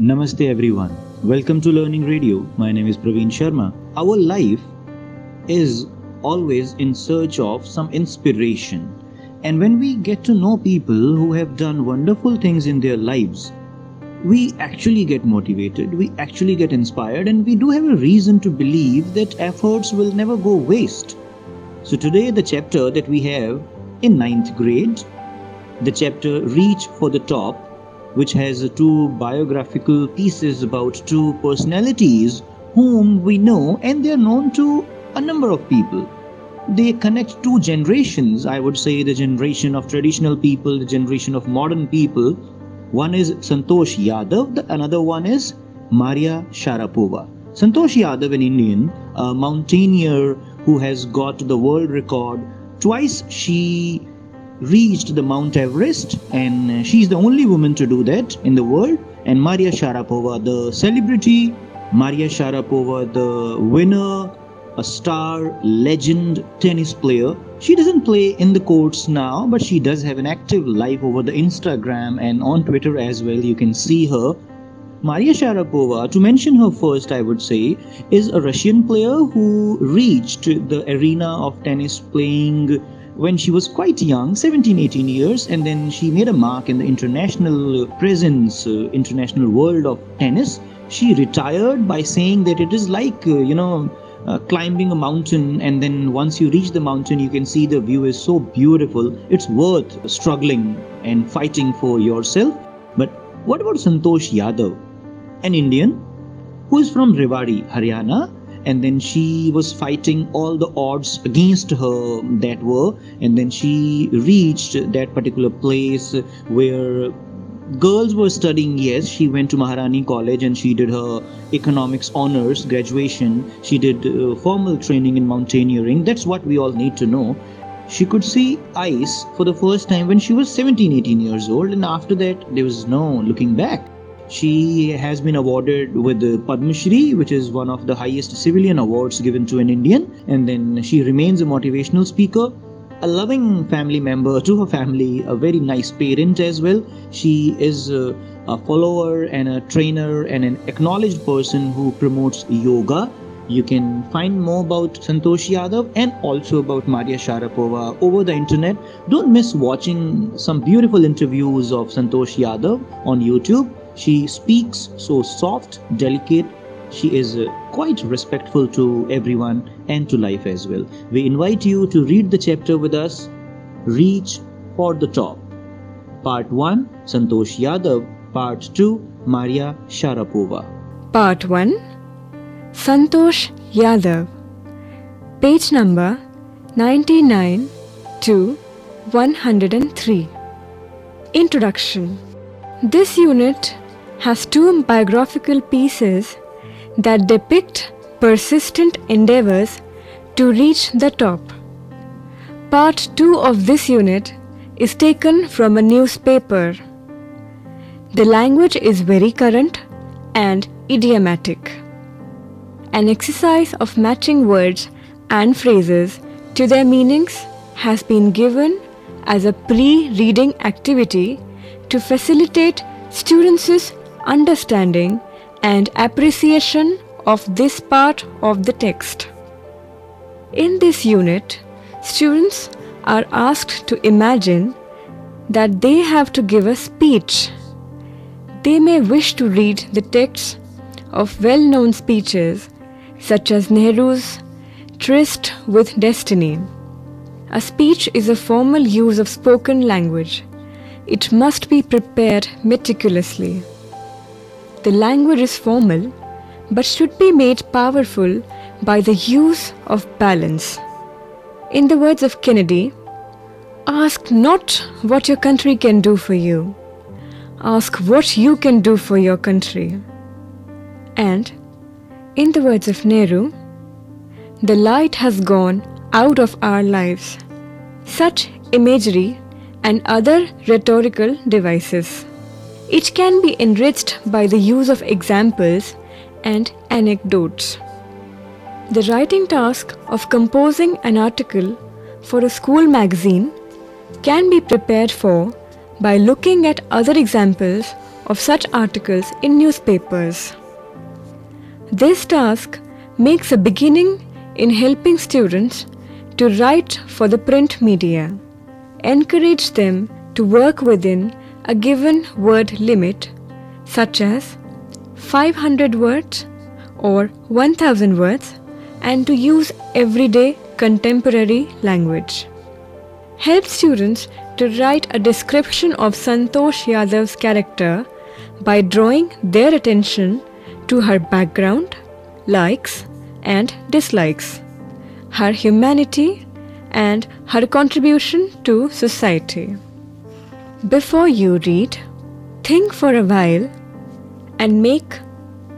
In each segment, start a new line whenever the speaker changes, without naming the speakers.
Namaste everyone. Welcome to Learning Radio. My name is Praveen Sharma. Our life is always in search of some inspiration. And when we get to know people who have done wonderful things in their lives, we actually get motivated, we actually get inspired, and we do have a reason to believe that efforts will never go waste. So, today, the chapter that we have in ninth grade, the chapter Reach for the Top, which has two biographical pieces about two personalities whom we know and they are known to a number of people. They connect two generations, I would say the generation of traditional people, the generation of modern people. One is Santosh Yadav, the another one is Maria Sharapova. Santosh Yadav, an Indian, a mountaineer who has got the world record. Twice she reached the Mount Everest, and uh, she's the only woman to do that in the world. And Maria Sharapova, the celebrity, Maria Sharapova, the winner, a star, legend tennis player. She doesn't play in the courts now, but she does have an active life over the Instagram and on Twitter as well. You can see her. Maria Sharapova, to mention her first, I would say, is a Russian player who reached the arena of tennis playing when she was quite young 17 18 years and then she made a mark in the international presence uh, international world of tennis. She retired by saying that it is like uh, you know uh, climbing a mountain and then once you reach the mountain you can see the view is so beautiful it's worth struggling and fighting for yourself. But what about santosh yadav an indian who is from rewari haryana and then she was fighting all the odds against her that were and then she reached that particular place where girls were studying. Yes she went to maharani college and she did her economics honors graduation. She did uh, formal training in mountaineering. That's what we all need to know. She could see ice for the first time when she was 17 18 years old. And after that there was no looking back she has been awarded with the Padma Shri, which is one of the highest civilian awards given to an Indian. And then she remains a motivational speaker, a loving family member to her family, a very nice parent as well. She is a, a follower and a trainer and an acknowledged person who promotes yoga. You can find more about Santosh Yadav and also about Maria Sharapova over the internet. Don't miss watching some beautiful interviews of Santosh Yadav on YouTube she speaks so soft, delicate. She is uh, quite respectful to everyone and to life as well. We invite you to read the chapter with us Reach for the Top. Part 1 Santosh Yadav. Part 2 Maria Sharapova.
Part 1 Santosh Yadav. Page number 99 to 103. Introduction. This unit has two biographical pieces that depict persistent endeavors to reach the top. Part 2 of this unit is taken from a newspaper. The language is very current and idiomatic. An exercise of matching words and phrases to their meanings has been given as a pre reading activity to facilitate students' understanding and appreciation of this part of the text. In this unit, students are asked to imagine that they have to give a speech. They may wish to read the texts of well known speeches such as Nehru's Tryst with Destiny. A speech is a formal use of spoken language. It must be prepared meticulously. The language is formal but should be made powerful by the use of balance. In the words of Kennedy, ask not what your country can do for you, ask what you can do for your country. And, in the words of Nehru, the light has gone out of our lives. Such imagery and other rhetorical devices. It can be enriched by the use of examples and anecdotes. The writing task of composing an article for a school magazine can be prepared for by looking at other examples of such articles in newspapers. This task makes a beginning in helping students to write for the print media. Encourage them to work within a given word limit, such as 500 words or 1000 words, and to use everyday contemporary language. Help students to write a description of Santosh Yadav's character by drawing their attention to her background, likes, and dislikes, her humanity, and her contribution to society. Before you read, think for a while and make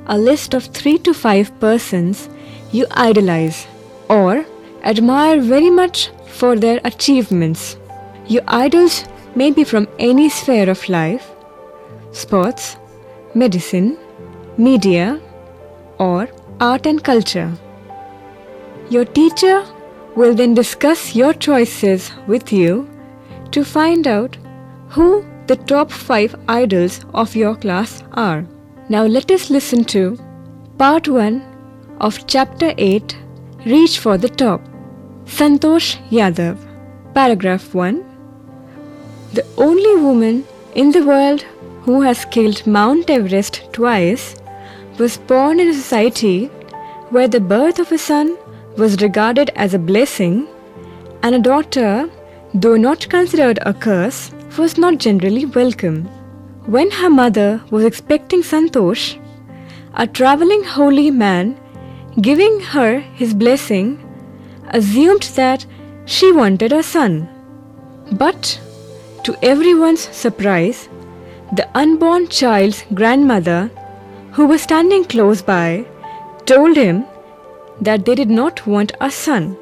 a list of three to five persons you idolize or admire very much for their achievements. Your idols may be from any sphere of life sports, medicine, media, or art and culture. Your teacher will then discuss your choices with you to find out who the top 5 idols of your class are. Now let us listen to part 1 of chapter 8 Reach for the Top. Santosh Yadav. Paragraph 1 The only woman in the world who has scaled Mount Everest twice was born in a society where the birth of a son was regarded as a blessing and a daughter, though not considered a curse, was not generally welcome. When her mother was expecting Santosh, a traveling holy man, giving her his blessing, assumed that she wanted a son. But, to everyone's surprise, the unborn child's grandmother, who was standing close by, told him that they did not want a son.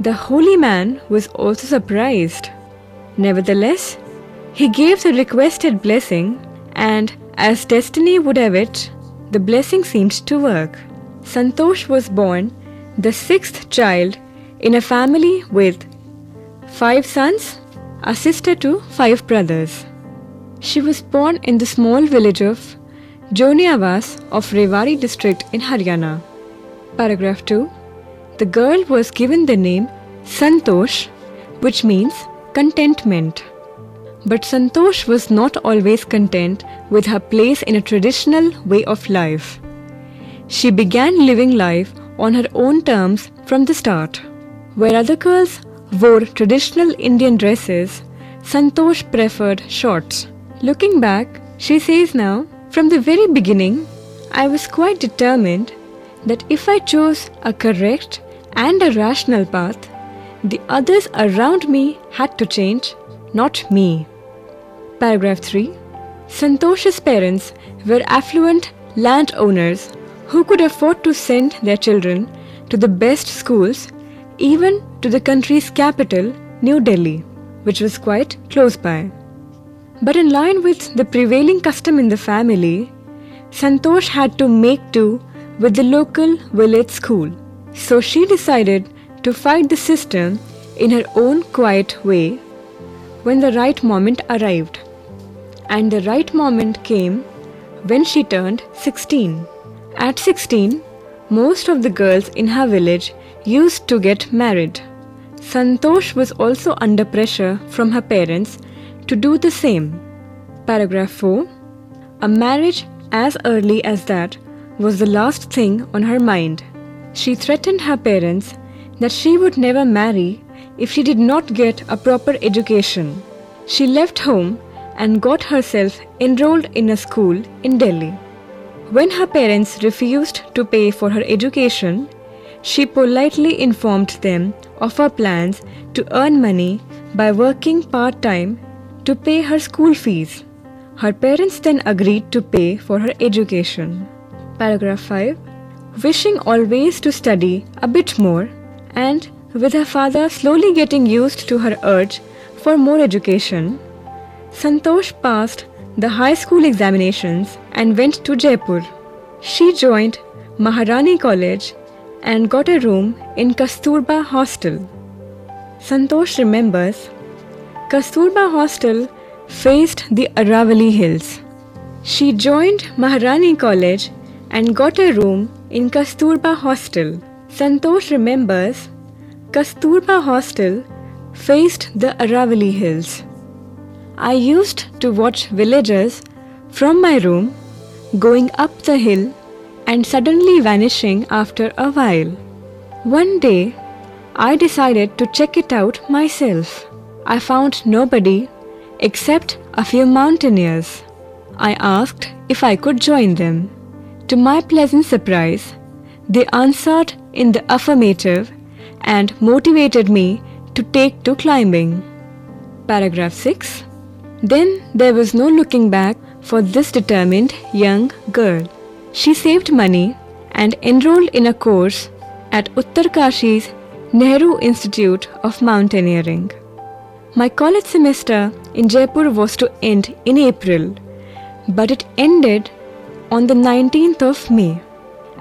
The holy man was also surprised. Nevertheless, he gave the requested blessing, and as destiny would have it, the blessing seemed to work. Santosh was born the sixth child in a family with five sons, a sister to five brothers. She was born in the small village of Joniavas of Rewari district in Haryana. Paragraph 2 The girl was given the name Santosh, which means contentment. But Santosh was not always content with her place in a traditional way of life. She began living life on her own terms from the start. Where other girls wore traditional Indian dresses, Santosh preferred shorts. Looking back, she says now, from the very beginning, I was quite determined that if I chose a correct and a rational path, the others around me had to change, not me. Paragraph 3 Santosh's parents were affluent landowners who could afford to send their children to the best schools, even to the country's capital, New Delhi, which was quite close by. But in line with the prevailing custom in the family, Santosh had to make do with the local village school. So she decided to fight the system in her own quiet way when the right moment arrived. And the right moment came when she turned 16. At 16, most of the girls in her village used to get married. Santosh was also under pressure from her parents to do the same. Paragraph 4 A marriage as early as that was the last thing on her mind. She threatened her parents that she would never marry if she did not get a proper education. She left home and got herself enrolled in a school in Delhi. When her parents refused to pay for her education, she politely informed them of her plans to earn money by working part time to pay her school fees. Her parents then agreed to pay for her education. Paragraph 5 Wishing always to study a bit more, and with her father slowly getting used to her urge for more education, Santosh passed the high school examinations and went to Jaipur. She joined Maharani College and got a room in Kasturba Hostel. Santosh remembers Kasturba Hostel faced the Aravali Hills. She joined Maharani College and got a room in Kasturba Hostel. Santosh remembers Kasturba Hostel faced the Aravali Hills. I used to watch villagers from my room going up the hill and suddenly vanishing after a while. One day, I decided to check it out myself. I found nobody except a few mountaineers. I asked if I could join them. To my pleasant surprise, they answered in the affirmative and motivated me to take to climbing. Paragraph 6 Then there was no looking back for this determined young girl. She saved money and enrolled in a course at Uttarkashi's Nehru Institute of Mountaineering. My college semester in Jaipur was to end in April, but it ended on the 19th of May,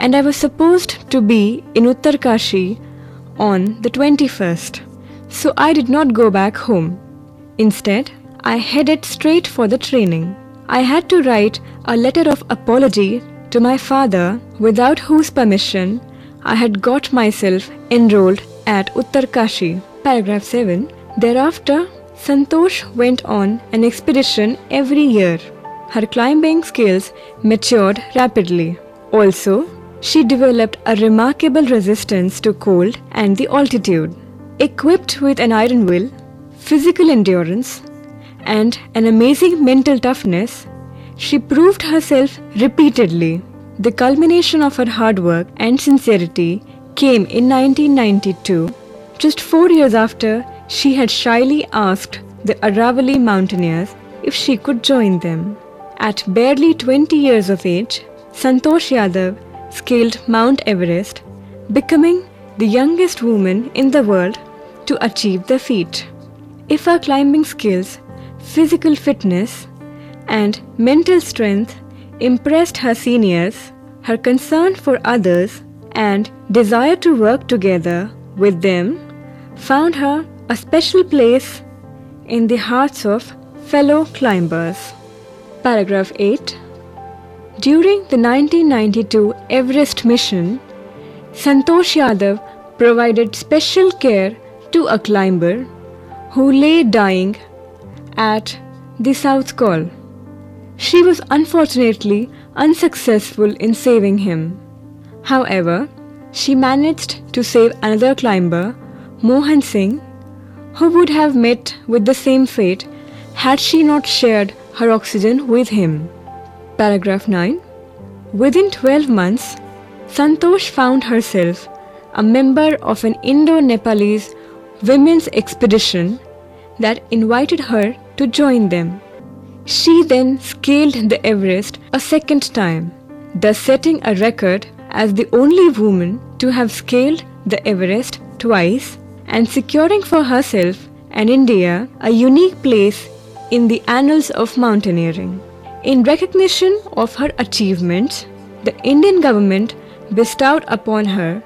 and I was supposed to be in Uttarkashi on the 21st, so I did not go back home. Instead, I headed straight for the training. I had to write a letter of apology to my father, without whose permission I had got myself enrolled at Uttarkashi. Paragraph 7. Thereafter, Santosh went on an expedition every year. Her climbing skills matured rapidly. Also, she developed a remarkable resistance to cold and the altitude. Equipped with an iron will, physical endurance, and an amazing mental toughness, she proved herself repeatedly. The culmination of her hard work and sincerity came in 1992, just four years after she had shyly asked the Aravali mountaineers if she could join them. At barely 20 years of age, Santosh Yadav scaled Mount Everest, becoming the youngest woman in the world to achieve the feat. If her climbing skills, physical fitness, and mental strength impressed her seniors, her concern for others and desire to work together with them found her a special place in the hearts of fellow climbers. Paragraph 8 During the 1992 Everest mission, Santosh Yadav provided special care to a climber who lay dying at the South Col. She was unfortunately unsuccessful in saving him. However, she managed to save another climber, Mohan Singh, who would have met with the same fate had she not shared her oxygen with him. Paragraph 9 Within 12 months, Santosh found herself a member of an Indo Nepalese women's expedition that invited her to join them. She then scaled the Everest a second time, thus setting a record as the only woman to have scaled the Everest twice and securing for herself and India a unique place in the annals of mountaineering. In recognition of her achievements, the Indian government bestowed upon her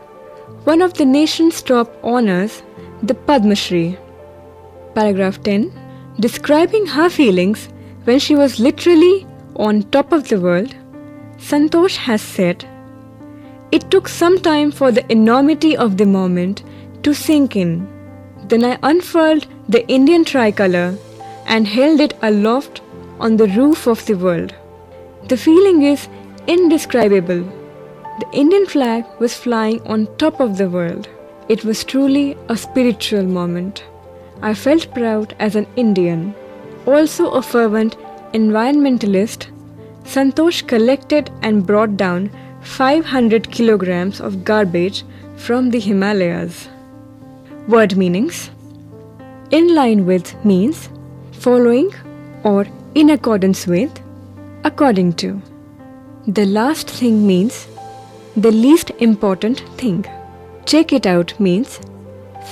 one of the nation's top honors, the Padma Shri. Paragraph 10 Describing her feelings when she was literally on top of the world, Santosh has said, It took some time for the enormity of the moment to sink in. Then I unfurled the Indian tricolor and held it aloft on the roof of the world. The feeling is indescribable. The Indian flag was flying on top of the world. It was truly a spiritual moment. I felt proud as an Indian. Also a fervent environmentalist, Santosh collected and brought down 500 kilograms of garbage from the Himalayas. Word meanings In line with means following or in accordance with, according to. The last thing means the least important thing. Check it out means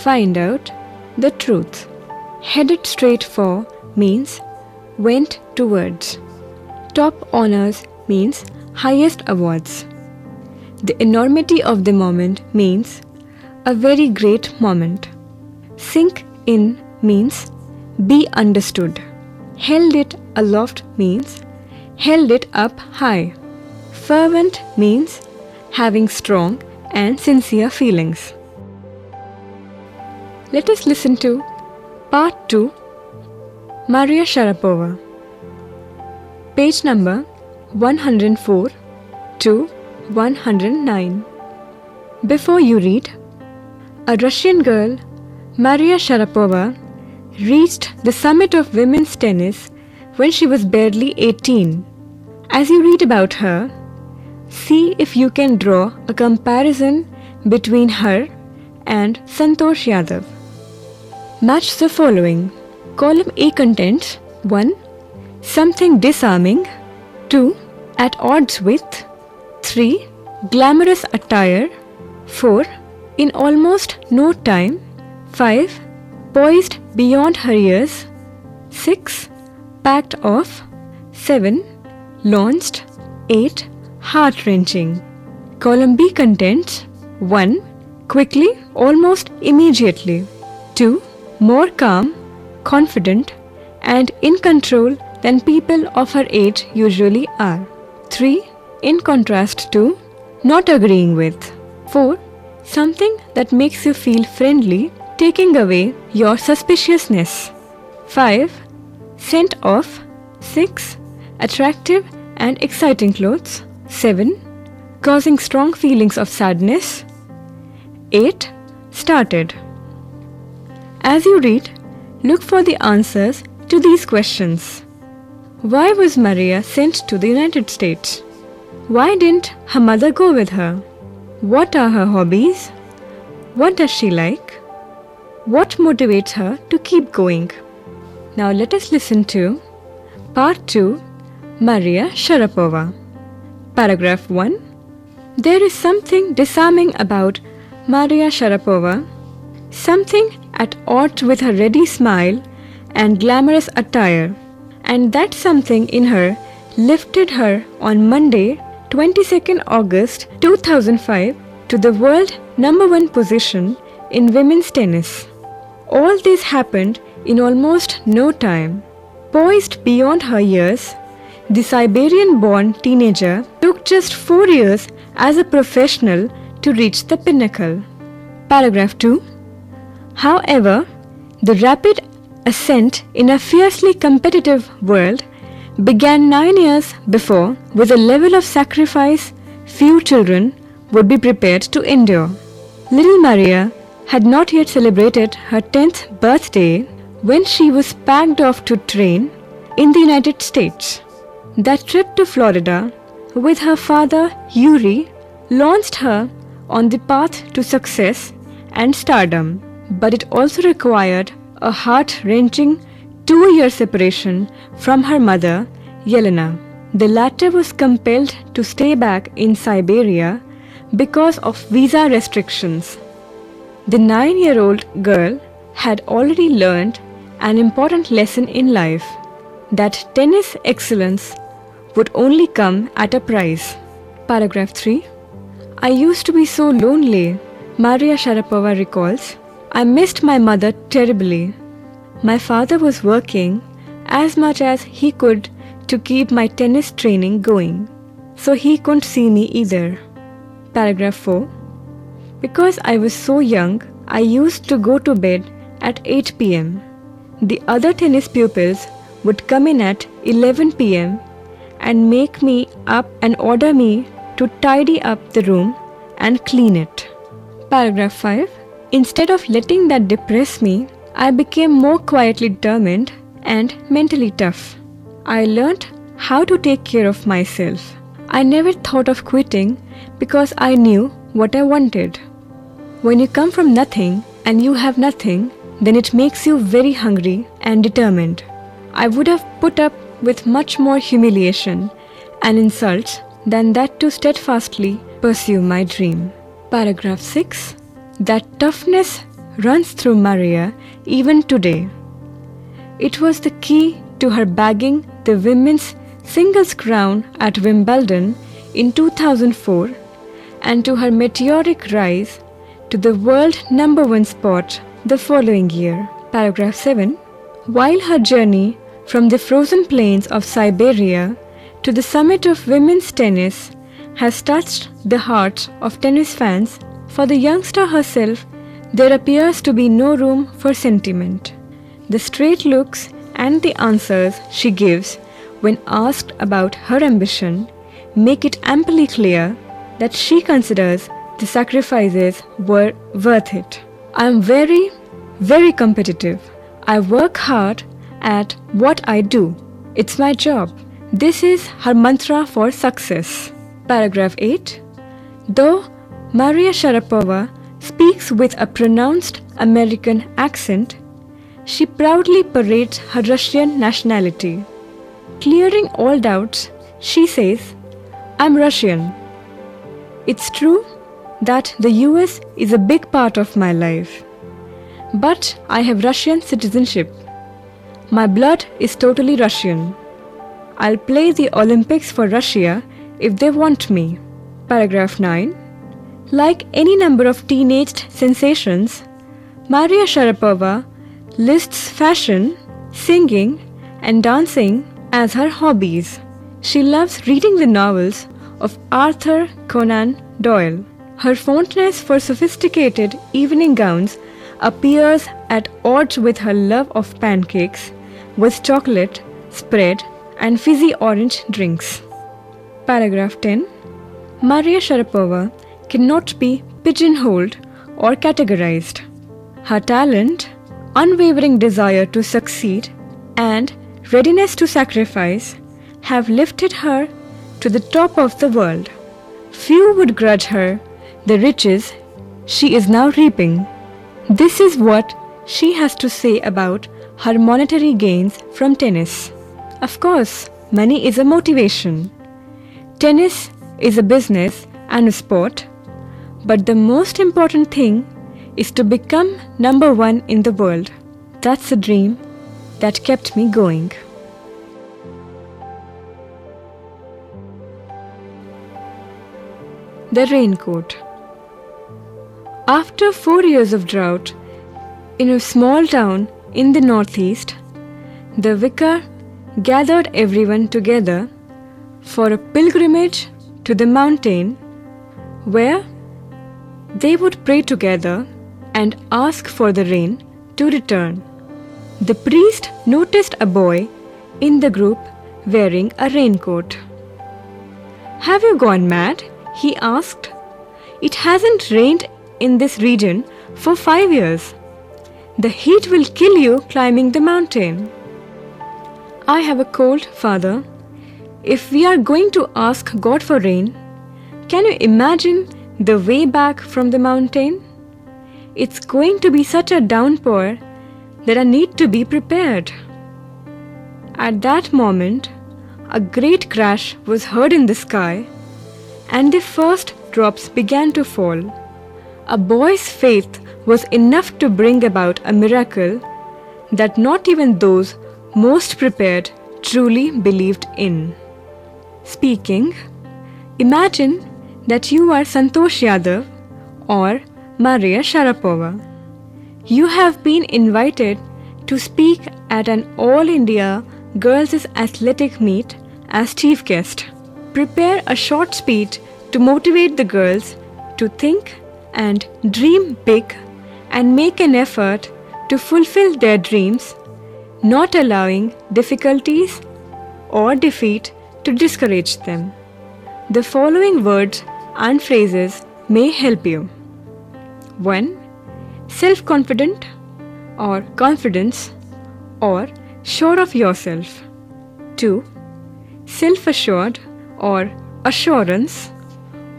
find out the truth. Headed straight for means went towards. Top honors means highest awards. The enormity of the moment means a very great moment. Sink in means be understood. Held it aloft means held it up high. Fervent means having strong and sincere feelings. Let us listen to Part 2 Maria Sharapova. Page number 104 to 109. Before you read, a Russian girl, Maria Sharapova, reached the summit of women's tennis when she was barely 18. As you read about her, see if you can draw a comparison between her and Santosh Yadav. Match the following. Column A contains 1. Something disarming 2. At odds with 3. Glamorous attire 4. In almost no time 5. Poised beyond her years 6. Packed off 7. Launched 8. Heart wrenching. Column B contains 1. Quickly, almost immediately. 2. More calm, confident, and in control than people of her age usually are. 3. In contrast to, not agreeing with. 4. Something that makes you feel friendly, taking away your suspiciousness. 5. Scent of 6. Attractive and exciting clothes. 7. Causing strong feelings of sadness. 8. Started. As you read, look for the answers to these questions. Why was Maria sent to the United States? Why didn't her mother go with her? What are her hobbies? What does she like? What motivates her to keep going? Now let us listen to Part 2 Maria Sharapova. Paragraph 1 There is something disarming about Maria Sharapova, something at odds with her ready smile and glamorous attire, and that something in her lifted her on Monday, 22nd August 2005, to the world number one position in women's tennis. All this happened in almost no time. Poised beyond her years, the Siberian born teenager took just four years as a professional to reach the pinnacle. Paragraph 2 However, the rapid ascent in a fiercely competitive world began nine years before with a level of sacrifice few children would be prepared to endure. Little Maria had not yet celebrated her 10th birthday when she was packed off to train in the United States. That trip to Florida with her father Yuri launched her on the path to success and stardom, but it also required a heart wrenching two year separation from her mother, Yelena. The latter was compelled to stay back in Siberia because of visa restrictions. The nine year old girl had already learned an important lesson in life that tennis excellence would only come at a price. Paragraph 3 I used to be so lonely, Maria Sharapova recalls. I missed my mother terribly. My father was working as much as he could to keep my tennis training going, so he couldn't see me either. Paragraph 4 Because I was so young, I used to go to bed at 8 pm. The other tennis pupils would come in at 11 pm and make me up and order me to tidy up the room and clean it. Paragraph 5 Instead of letting that depress me, I became more quietly determined and mentally tough. I learned how to take care of myself. I never thought of quitting because I knew what I wanted. When you come from nothing and you have nothing, then it makes you very hungry and determined. I would have put up with much more humiliation and insults than that to steadfastly pursue my dream. Paragraph 6 That toughness runs through Maria even today. It was the key to her bagging the women's singles crown at Wimbledon in 2004 and to her meteoric rise to the world number one spot the following year. Paragraph 7 While her journey from the frozen plains of Siberia to the summit of women's tennis has touched the hearts of tennis fans, for the youngster herself, there appears to be no room for sentiment. The straight looks and the answers she gives when asked about her ambition make it amply clear that she considers the sacrifices were worth it. I am very, very competitive. I work hard at what I do. It's my job. This is her mantra for success. Paragraph 8. Though Maria Sharapova speaks with a pronounced American accent, she proudly parades her Russian nationality. Clearing all doubts, she says, I'm Russian. It's true that the US is a big part of my life. But I have Russian citizenship. My blood is totally Russian. I'll play the Olympics for Russia if they want me. Paragraph 9. Like any number of teenaged sensations, Maria Sharapova lists fashion, singing, and dancing as her hobbies. She loves reading the novels of Arthur Conan Doyle. Her fondness for sophisticated evening gowns appears at odds with her love of pancakes with chocolate, spread, and fizzy orange drinks. Paragraph 10 Maria Sharapova cannot be pigeonholed or categorized. Her talent, unwavering desire to succeed, and readiness to sacrifice have lifted her to the top of the world. Few would grudge her the riches she is now reaping. This is what she has to say about her monetary gains from tennis. Of course, money is a motivation. Tennis is a business and a sport, but the most important thing is to become number one in the world. That's a dream that kept me going. The raincoat. After four years of drought, in a small town in the northeast, the vicar gathered everyone together for a pilgrimage to the mountain where they would pray together and ask for the rain to return. The priest noticed a boy in the group wearing a raincoat. Have you gone mad? he asked. It hasn't rained in this region for five years. The heat will kill you climbing the mountain. I have a cold, father. If we are going to ask God for rain, can you imagine the way back from the mountain? It's going to be such a downpour that I need to be prepared. At that moment, a great crash was heard in the sky, and the first drops began to fall. A boy's faith was enough to bring about a miracle that not even those most prepared truly believed in. Speaking, imagine that you are Santosh Yadav or Maria Sharapova. You have been invited to speak at an All India Girls' Athletic Meet as chief guest. Prepare a short speech to motivate the girls to think and dream big and make an effort to fulfill their dreams, not allowing difficulties or defeat to discourage them. The following words and phrases may help you. 1. Self confident or confidence or sure of yourself. 2. Self assured or assurance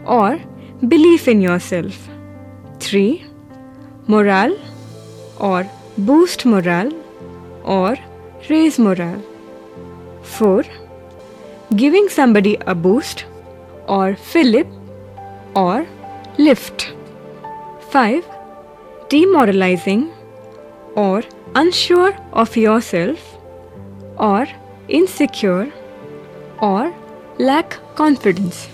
or belief in yourself. 3. Morale or boost morale or raise morale. 4. Giving somebody a boost or fillip or lift. 5. Demoralizing or unsure of yourself or insecure or lack confidence.